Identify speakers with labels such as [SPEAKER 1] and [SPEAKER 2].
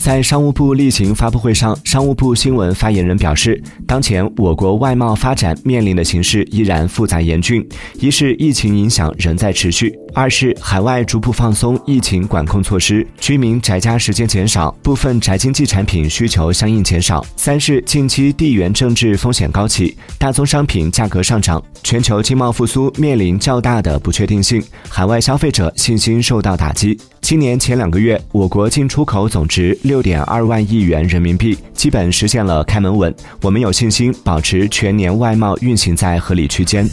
[SPEAKER 1] 在商务部例行发布会上，商务部新闻发言人表示，当前我国外贸发展面临的形势依然复杂严峻：一是疫情影响仍在持续；二是海外逐步放松疫情管控措施，居民宅家时间减少，部分宅经济产品需求相应减少；三是近期地缘政治风险高企，大宗商品价格上涨，全球经贸复苏面临较大的不确定性，海外消费者信心受到打击。今年前两个月，我国进出口总值六点二万亿元人民币，基本实现了开门稳。我们有信心保持全年外贸运行在合理区间。